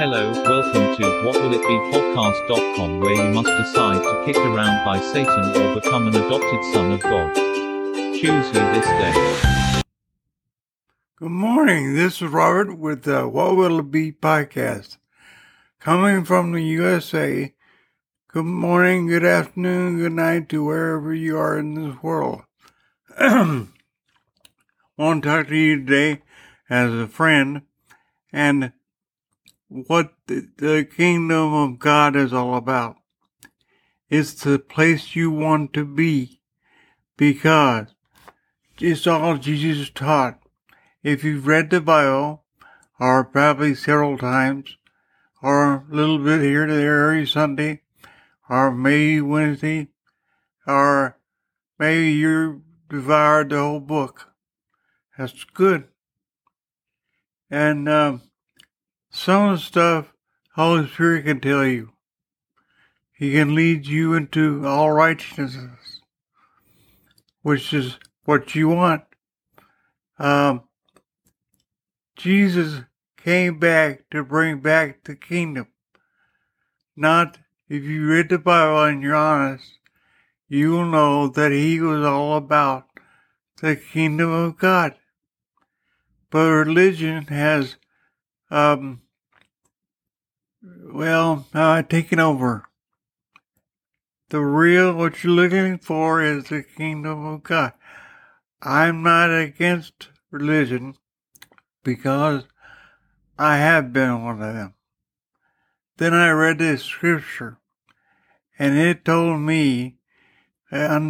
Hello, welcome to What Will It Be Podcast.com, where you must decide to kick around by Satan or become an adopted son of God. Choose you this day. Good morning. This is Robert with the What Will It Be podcast. Coming from the USA. Good morning, good afternoon, good night to wherever you are in this world. I want to talk to you today as a friend and what the, kingdom of God is all about. It's the place you want to be because it's all Jesus taught. If you've read the Bible, or probably several times, or a little bit here to there every Sunday, or maybe Wednesday, or maybe you devoured the whole book. That's good. And um, some of the stuff Holy Spirit can tell you. He can lead you into all righteousness, which is what you want. Um, Jesus came back to bring back the kingdom. Not if you read the Bible and you're honest, you will know that he was all about the kingdom of God. But religion has um, well, uh, taking over. The real, what you're looking for is the kingdom of God. I'm not against religion because I have been one of them. Then I read this scripture and it told me uh,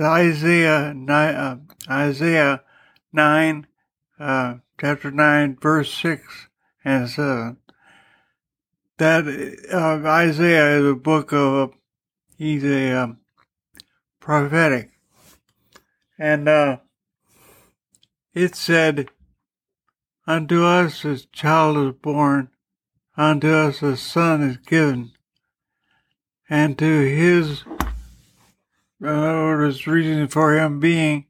Isaiah, uh, Isaiah 9, uh, chapter 9, verse 6 and 7. That uh, Isaiah is a book of, he's a um, prophetic. And uh, it said, Unto us a child is born, unto us a son is given, and to his, in words, reason for him being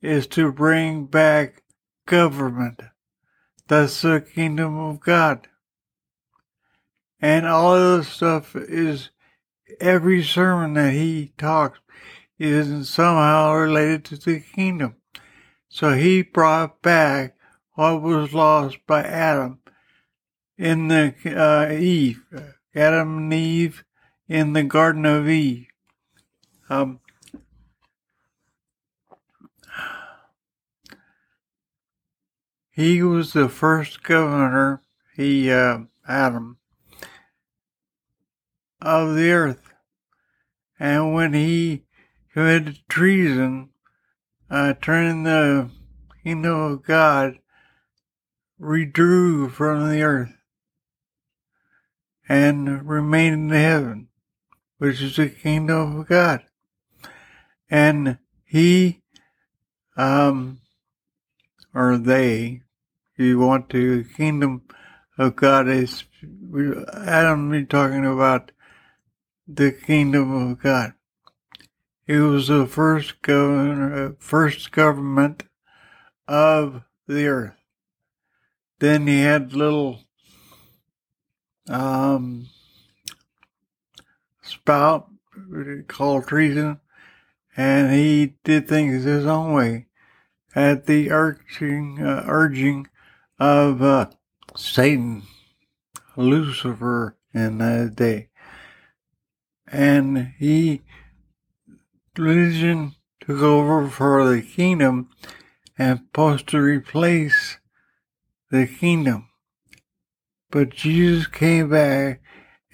is to bring back government that's the kingdom of God. And all of this stuff is every sermon that he talks is somehow related to the kingdom. So he brought back what was lost by Adam in the uh, Eve, Adam and Eve in the Garden of Eve. Um, He was the first governor, he, uh, Adam, of the earth. And when he committed treason, uh, turning the kingdom of God, withdrew from the earth and remained in heaven, which is the kingdom of God. And he, um, or they, you want to, the kingdom of God is, Adam be talking about the kingdom of God. He was the first governor, first government of the earth. Then he had little um, spout called treason, and he did things his own way at the urging, uh, urging of uh, Satan, Lucifer in that day. And he, religion took over for the kingdom and supposed to replace the kingdom. But Jesus came back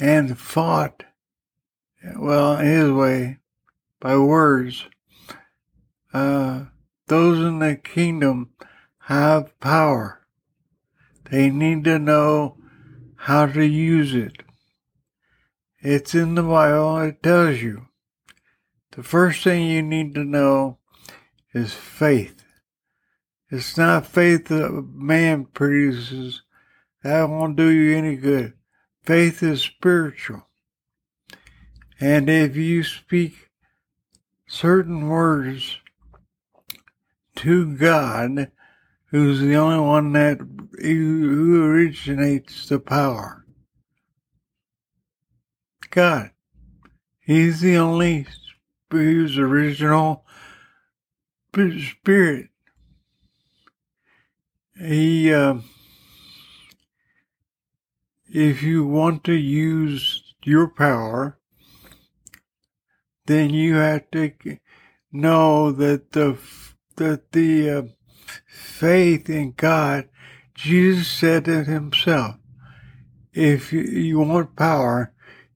and fought, well, his way, by words. Uh, those in the kingdom have power. They need to know how to use it. It's in the Bible, it tells you. The first thing you need to know is faith. It's not faith that man produces. That won't do you any good. Faith is spiritual. And if you speak certain words to God, who's the only one that who originates the power. God. He's the only who's original spirit. He, uh, if you want to use your power, then you have to know that the that the uh, faith in God, Jesus said it himself. If you, want power,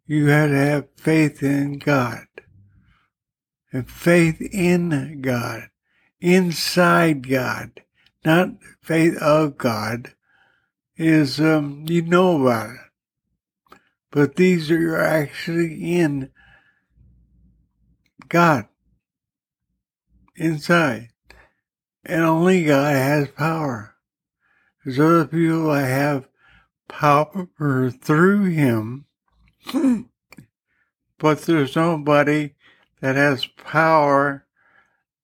you have to have faith in God. And faith in God, inside God, not faith of God, is um, you know about it. But these are actually in God, inside. And only God has power. There's other people that have power through Him, but there's nobody that has power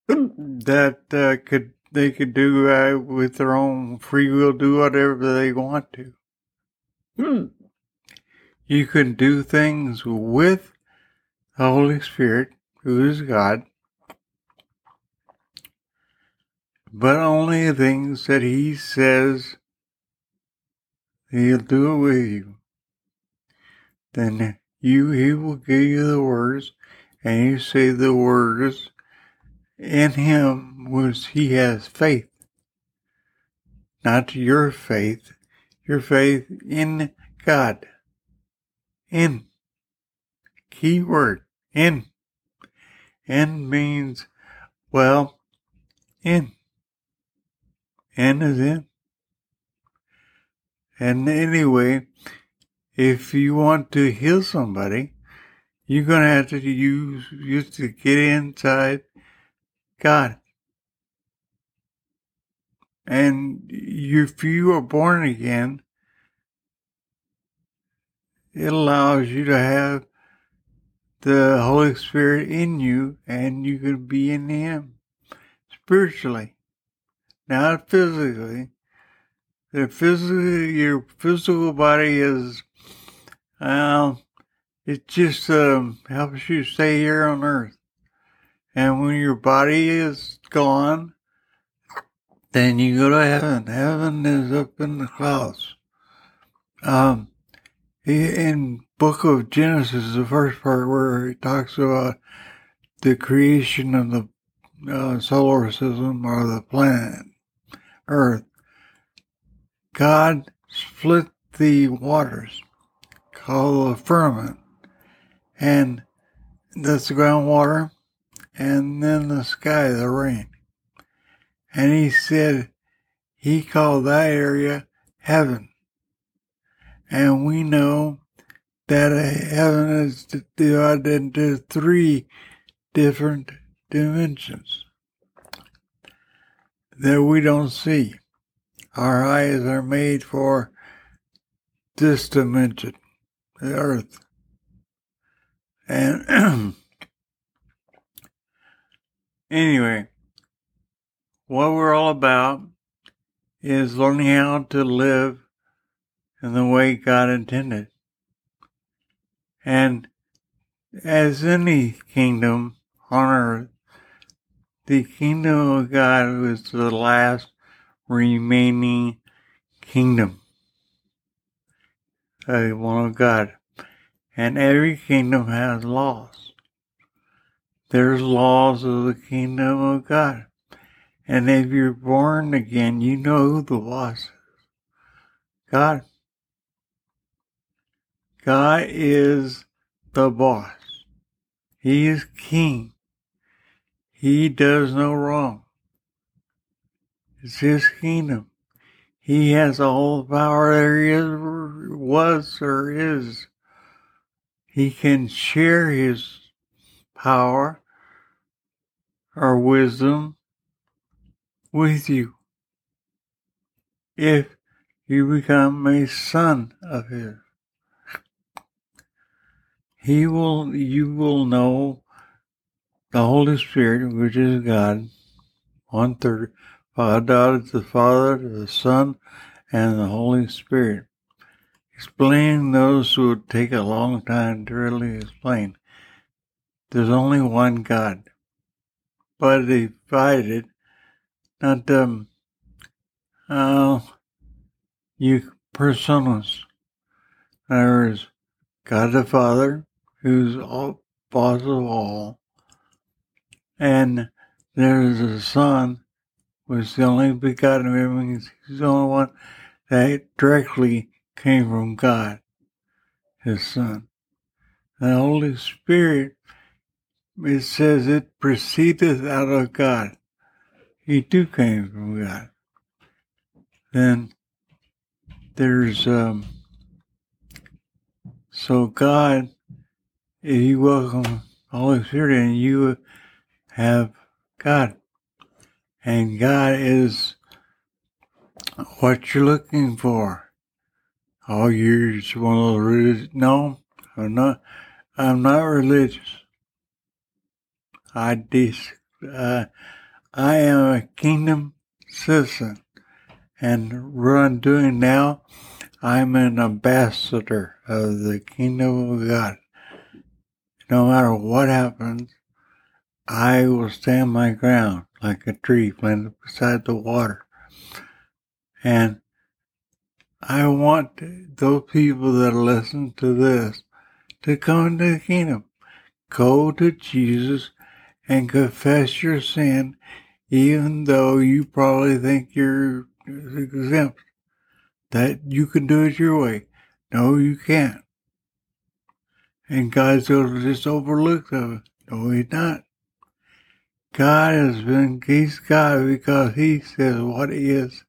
that uh, could they could do uh, with their own free will, do whatever they want to. You can do things with the Holy Spirit, who is God, but only things that He says He'll do it with you. Then you, He will give you the words, and you say the words in Him was He has faith. Not your faith, your faith in God. In. Key word. In. In means, well, in. In. And anyway, if you want to heal somebody, you're going to have to use, use to get inside God. And if you are born again, it allows you to have the Holy Spirit in you and you can be in Him spiritually, not physically. The physical, your physical body is, well, it just um, helps you stay here on earth. And when your body is gone, then you go to heaven. Heaven is up in the clouds. Um, in book of Genesis, the first part where it talks about the creation of the uh, solar system or the planet Earth, God split the waters called the firmament, and that's the groundwater, and then the sky, the rain. And he said he called that area heaven. And we know that heaven is divided into three different dimensions that we don't see. Our eyes are made for this dimension, the earth. And anyway, what we're all about is learning how to live in the way God intended. And as any kingdom on earth, the kingdom of God is the last remaining kingdom, the one of God. And every kingdom has laws. There's laws of the kingdom of God. And if you're born again, you know who the boss is. God. God is the boss. He is king. He does no wrong. It's his kingdom. He has all the power there is, was or is. He can share his power or wisdom with you if you become a son of his. He will, you will know the Holy Spirit, which is God, one third, God is the Father, the Son, and the Holy Spirit. explaining those would take a long time to really explain. There's only one God, but divided, not um, uh, you personas. There's God the Father, who's all boss of all, and there's the Son, was the only begotten of him. He's the only one that directly came from God, his Son. The Holy Spirit, it says it proceedeth out of God. He too came from God. Then there's um so God if you welcome Holy Spirit and you have God. And God is what you're looking for. Oh, you're just one of those religious. No, I'm not. I'm not religious. I dis. Uh, I am a kingdom citizen, and what I'm doing now, I'm an ambassador of the kingdom of God. No matter what happens, I will stand my ground like a tree planted beside the water. And I want those people that listen to this to come into the kingdom. Go to Jesus and confess your sin, even though you probably think you're exempt, that you can do it your way. No, you can't. And God's going to just overlook them. No, He's not. God has been, He's God because He says what He is.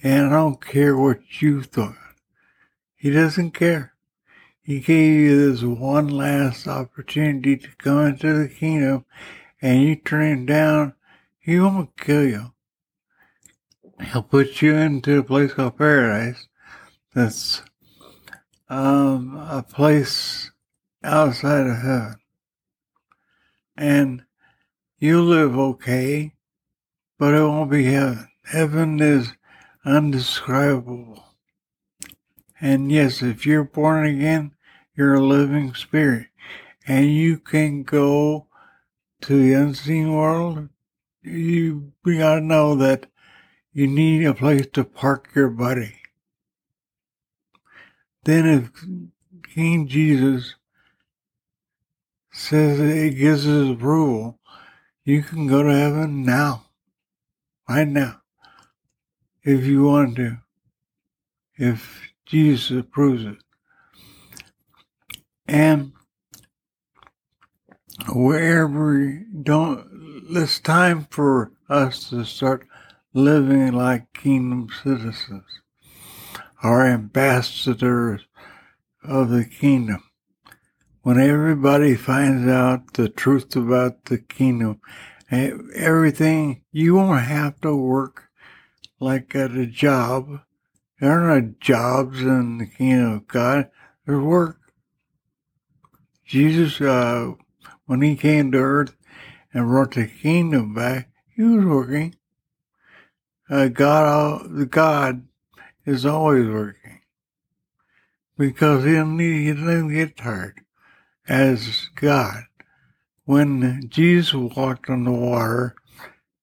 And I don't care what you thought. He doesn't care. He gave you this one last opportunity to come into the kingdom and you turn him down, he won't kill you. He'll put you into a place called paradise. That's um, a place outside of heaven. And you live okay, but it won't be heaven. Heaven is undescribable. And yes, if you're born again, you're a living spirit. And you can go to the unseen world. You gotta know that you need a place to park your body. Then if King Jesus says it gives his approval, you can go to heaven now. Right now if you want to, if Jesus approves it. And wherever don't, it's time for us to start living like kingdom citizens, our ambassadors of the kingdom. When everybody finds out the truth about the kingdom, everything, you won't have to work like at a job. There are no jobs in the kingdom of God. There's work. Jesus, uh, when he came to earth and brought the kingdom back, he was working. Uh, God, God is always working because he didn't get tired as God. When Jesus walked on the water,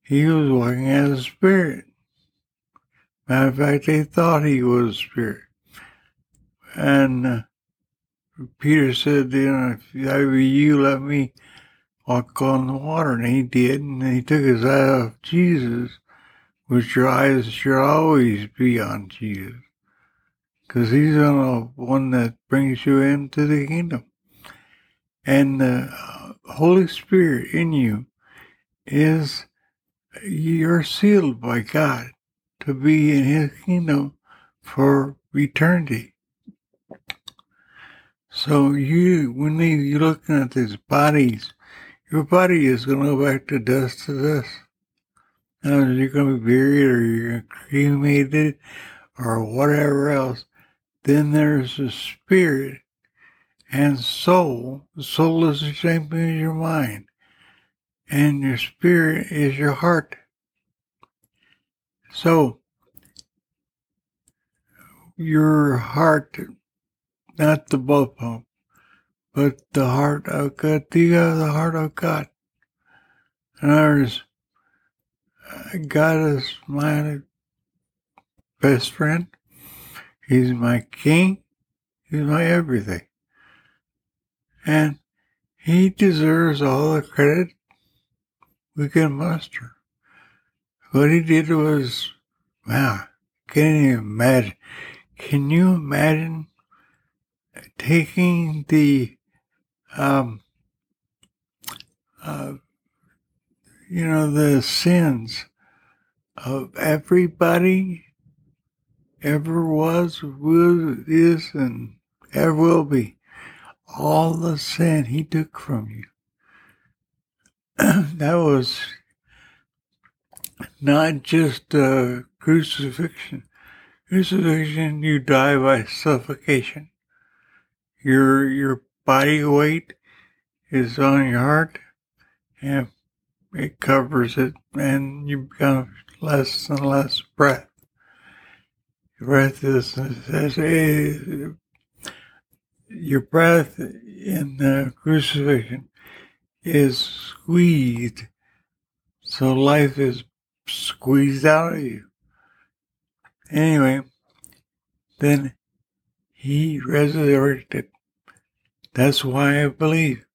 he was walking as a spirit. Matter of fact, they thought he was a spirit. And uh, Peter said, you know, if I were you, let me walk on the water. And he did. And he took his eye off Jesus, which your eyes should always be on Jesus. Because he's the one that brings you into the kingdom. And the uh, Holy Spirit in you is, you're sealed by God to be in his kingdom for eternity. So you, when you're looking at these bodies, your body is going to go back to dust to dust. Now, you're going to be buried or you're cremated or whatever else. Then there's a spirit and soul. The soul is the same thing as your mind. And your spirit is your heart. So, your heart not the blood pump, but the heart of God. Have uh, the heart of God. In other words, God is my best friend. He's my king. He's my everything. And he deserves all the credit we can muster. What he did was, wow, can't even imagine. Can you imagine taking the, um, uh, you know, the sins of everybody ever was, will, is, and ever will be. All the sin he took from you. that was not just crucifixion. Crucifixion, you die by suffocation. Your your body weight is on your heart, and it covers it, and you become less and less breath. breath is, is, is your breath in the crucifixion is squeezed, so life is squeezed out of you. Anyway, then he resurrected. That's why I believe,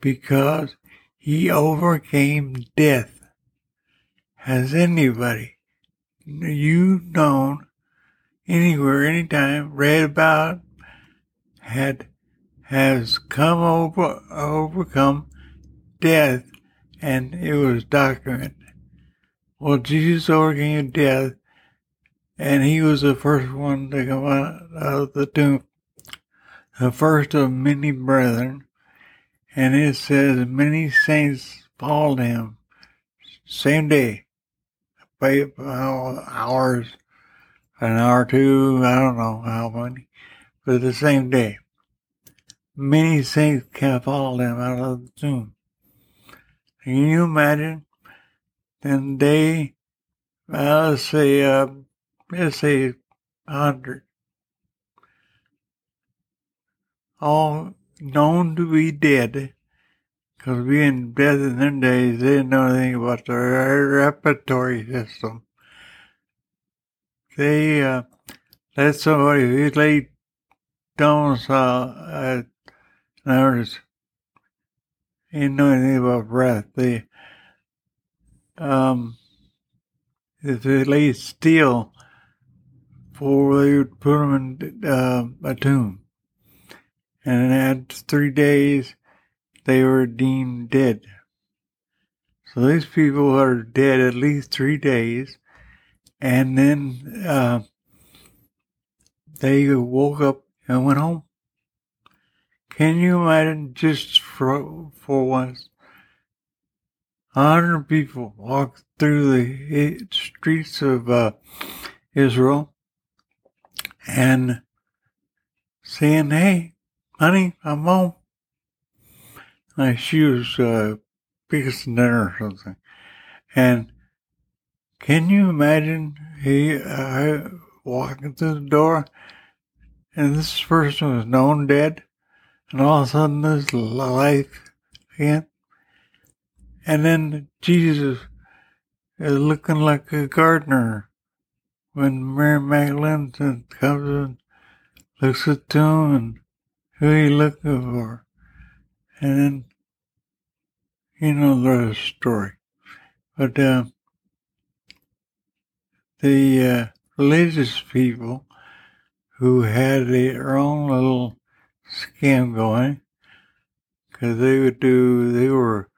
because he overcame death. Has anybody you known anywhere, anytime, read about, had has come over overcome death and it was documented. Well Jesus overcame death and he was the first one to come out of the tomb. The first of many brethren and it says many saints followed him same day, by hours, an hour or two, I don't know how many, but the same day. Many saints can follow them out of the tomb. Can you imagine? Then they, uh, let's say, uh, let's say, hundred, all known to be dead, because being dead in them days, they didn't know anything about the respiratory system. They uh, let somebody who laid in other words, didn't know anything about breath. They, um, if they lay still, for they would put them in uh, a tomb and at three days they were deemed dead. So these people are dead at least three days, and then uh, they woke up and went home. Can you imagine just for for once? A hundred people walked through the streets of uh, Israel and saying, "Hey, honey, I'm home. Like she was uh, fixing dinner or something. And can you imagine he uh, walking through the door and this person was known dead and all of a sudden there's life again? And then Jesus is looking like a gardener when Mary Magdalene comes and looks at him and who you looking for? And then, you know the story. But uh, the uh, religious people who had their own little scam going, because they would do, they were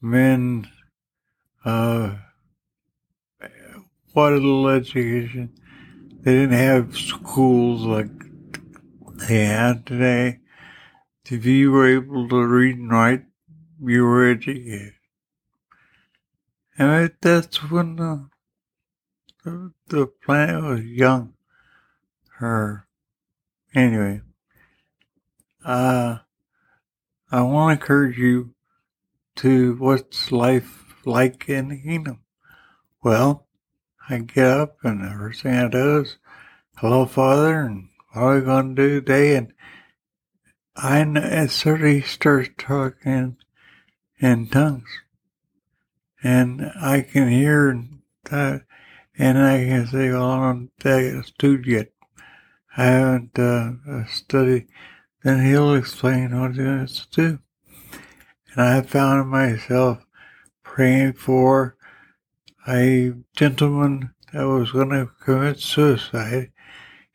men, uh, what little education. They didn't have schools like they had today. If you were able to read and write, you were educated. And that's when the, the, the planet was young. Her. Anyway, uh, I want to encourage you to what's life like in the kingdom. Well, I get up and the first thing I do is, hello, Father, and what are we going to do today? And I and suddenly starts talking in tongues. And I can hear that, and I can say, well, I don't think it's too yet. I haven't uh, studied. Then he'll explain what he wants to do. And I found myself praying for a gentleman that was going to commit suicide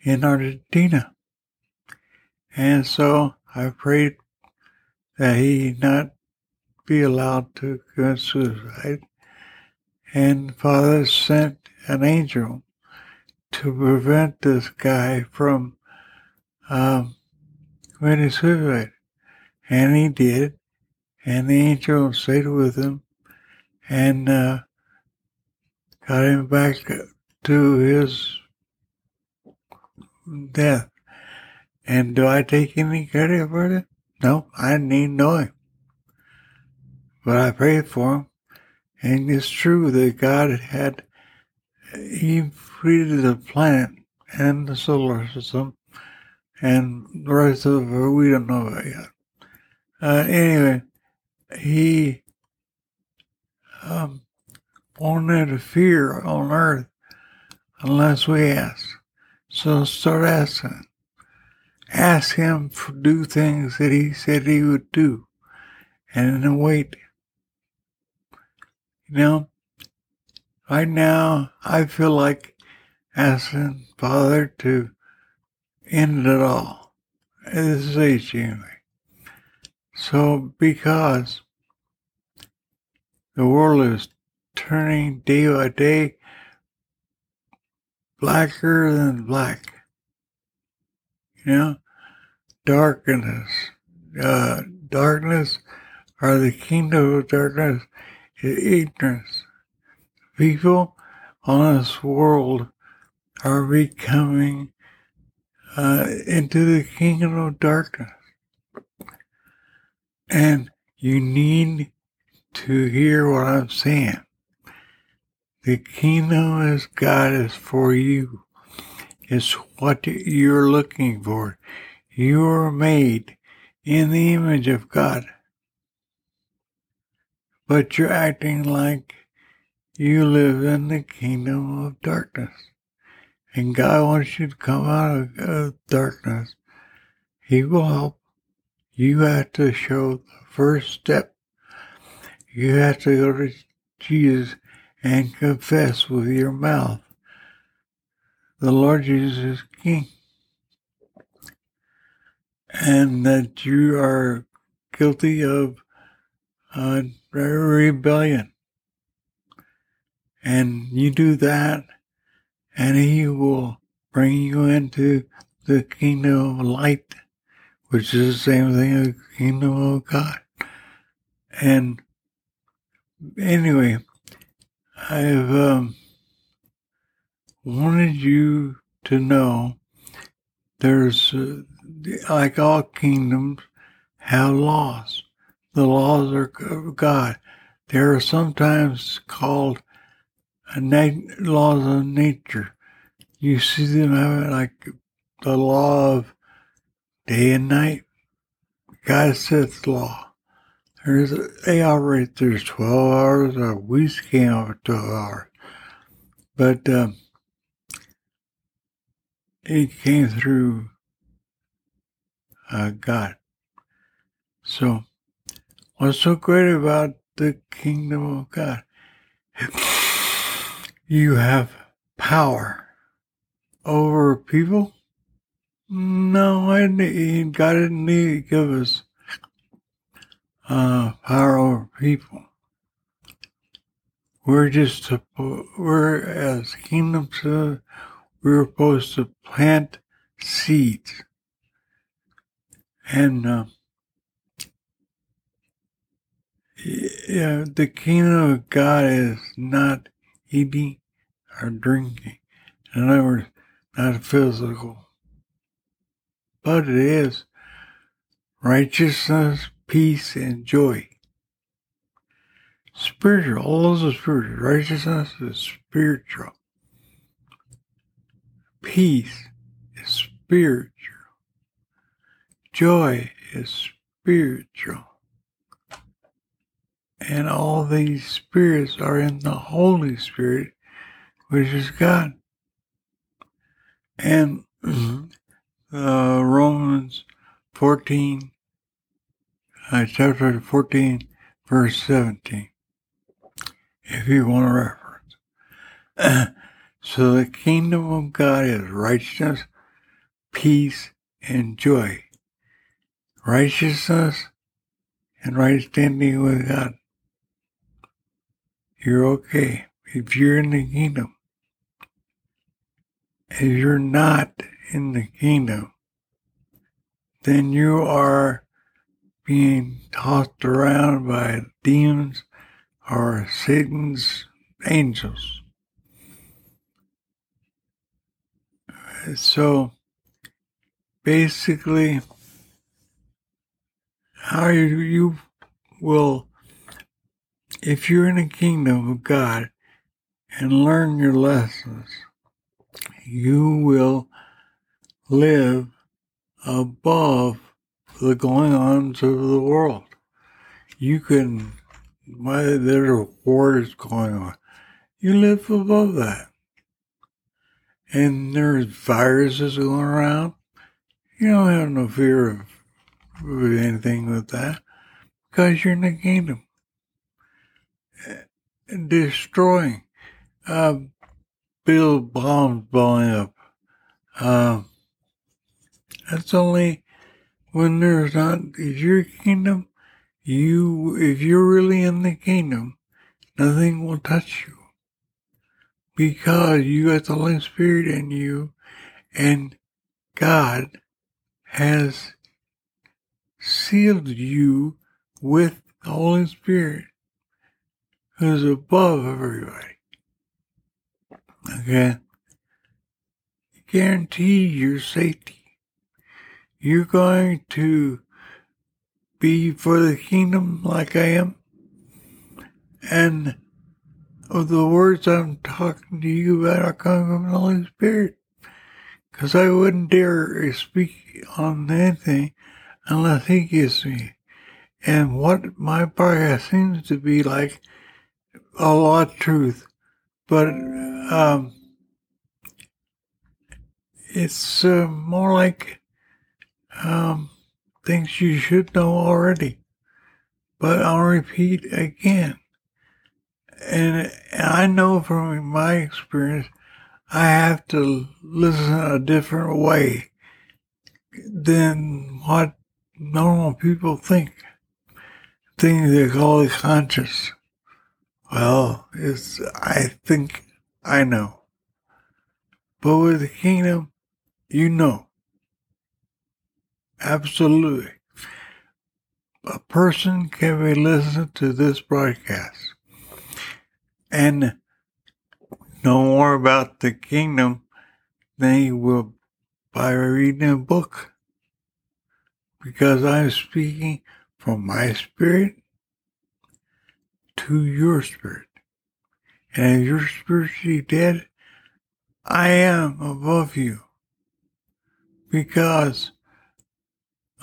in Argentina. And so I prayed that he not be allowed to commit suicide. And Father sent an angel to prevent this guy from um, committing suicide. And he did. And the angel stayed with him and uh, got him back to his death. And do I take any credit for it? No, I even know him. But I prayed for him. And it's true that God had, He created the planet and the solar system and the rest of it, we don't know about yet. Uh, anyway, He um, won't interfere on earth unless we ask. So start asking. Ask him to do things that he said he would do and then wait. You know, right now I feel like asking Father to end it all this age anyway. So because the world is turning day by day blacker than black. You know, darkness, uh, darkness or the kingdom of darkness is ignorance. People on this world are becoming uh, into the kingdom of darkness. And you need to hear what I'm saying. The kingdom of God is for you. It's what you're looking for. You are made in the image of God. But you're acting like you live in the kingdom of darkness. And God wants you to come out of, darkness. He will help. You have to show the first step you have to go to Jesus and confess with your mouth the Lord Jesus is King. And that you are guilty of uh, rebellion. And you do that, and He will bring you into the kingdom of light, which is the same thing as the kingdom of God. And anyway, I've um, wanted you to know there's, uh, like all kingdoms, have laws. The laws are of God. They are sometimes called laws of nature. You see them having like the law of day and night. God sets law. There's, a they operate, there's 12 hours, or we up at 12 hours. But um, it came through uh, God. So, what's so great about the kingdom of God? You have power over people. No, I didn't, God didn't need to give us uh, power over people. We're just, we're as kingdoms, uh, we're supposed to plant seeds. And, uh, yeah, the kingdom of God is not eating or drinking. In other words, not physical. But it is righteousness, peace, and joy. Spiritual, all those are spiritual. Righteousness is spiritual. Peace is spiritual. Joy is spiritual. And all these spirits are in the Holy Spirit, which is God. And uh, Romans 14, uh, chapter 14, verse 17, if you want a reference. so the kingdom of God is righteousness, peace, and joy. Righteousness and right standing with God. You're okay if you're in the kingdom. If you're not in the kingdom, then you are being tossed around by demons or Satan's angels. So basically, how you, will, if you're in the kingdom of God and learn your lessons, you will live above the going ons of the world. You can, whether there are wars going on, you live above that. And there's viruses going around. You don't have no fear of, of anything with that because you're in the kingdom. Destroying, uh, build bombs blowing up. Uh, that's only when there's not, if your kingdom, you, if you're really in the kingdom, nothing will touch you. Because you got the Holy Spirit in you and God has sealed you with the Holy Spirit who's above everybody. Okay? Guarantee your safety. You're going to be for the kingdom like I am. And of the words I'm talking to you about are coming from the Holy Spirit. Because I wouldn't dare speak on anything unless He gives me. And what my podcast seems to be like a lot of truth. But um, it's uh, more like um, things you should know already. But I'll repeat again. And I know from my experience, I have to listen a different way than what normal people think. Things they call the conscious. Well, it's, I think I know. But with the kingdom, you know. Absolutely. A person can be listening to this broadcast and know more about the kingdom than will by reading a book. Because I'm speaking from my spirit to your spirit. And if you're spiritually dead, I am above you. Because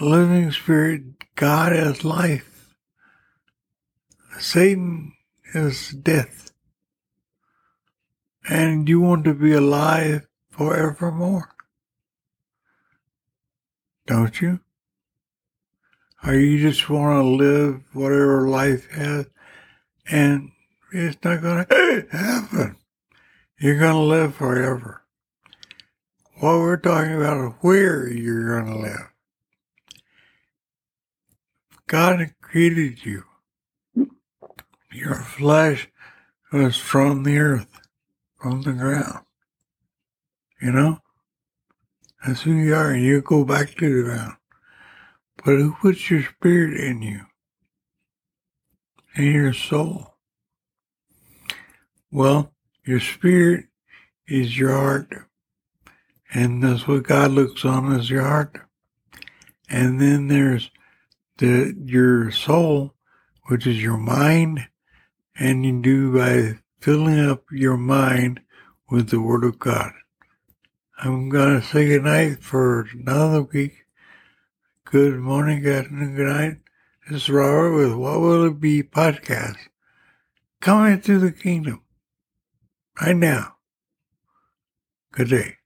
living spirit, God is life. Satan is death. And you want to be alive forevermore. Don't you? Or you just want to live whatever life has and it's not going to happen. You're going to live forever. What we're talking about is where you're going to live. God created you. Your flesh was from the earth, from the ground. You know? That's who you are, and you go back to the ground. But who puts your spirit in you? In your soul? Well, your spirit is your heart. And that's what God looks on as your heart. And then there's the your soul, which is your mind, and you do by filling up your mind with the Word of God. I'm gonna say goodnight for another week. Good morning, good afternoon, good night. This is Robert with What Will It Be podcast. Coming to the kingdom. Right now. Good day.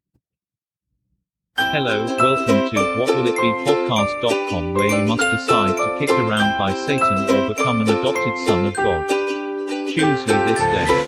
Hello, welcome to What Will It Be Podcast.com, where you must decide to kick around by Satan or become an adopted son of God. Choose you this day.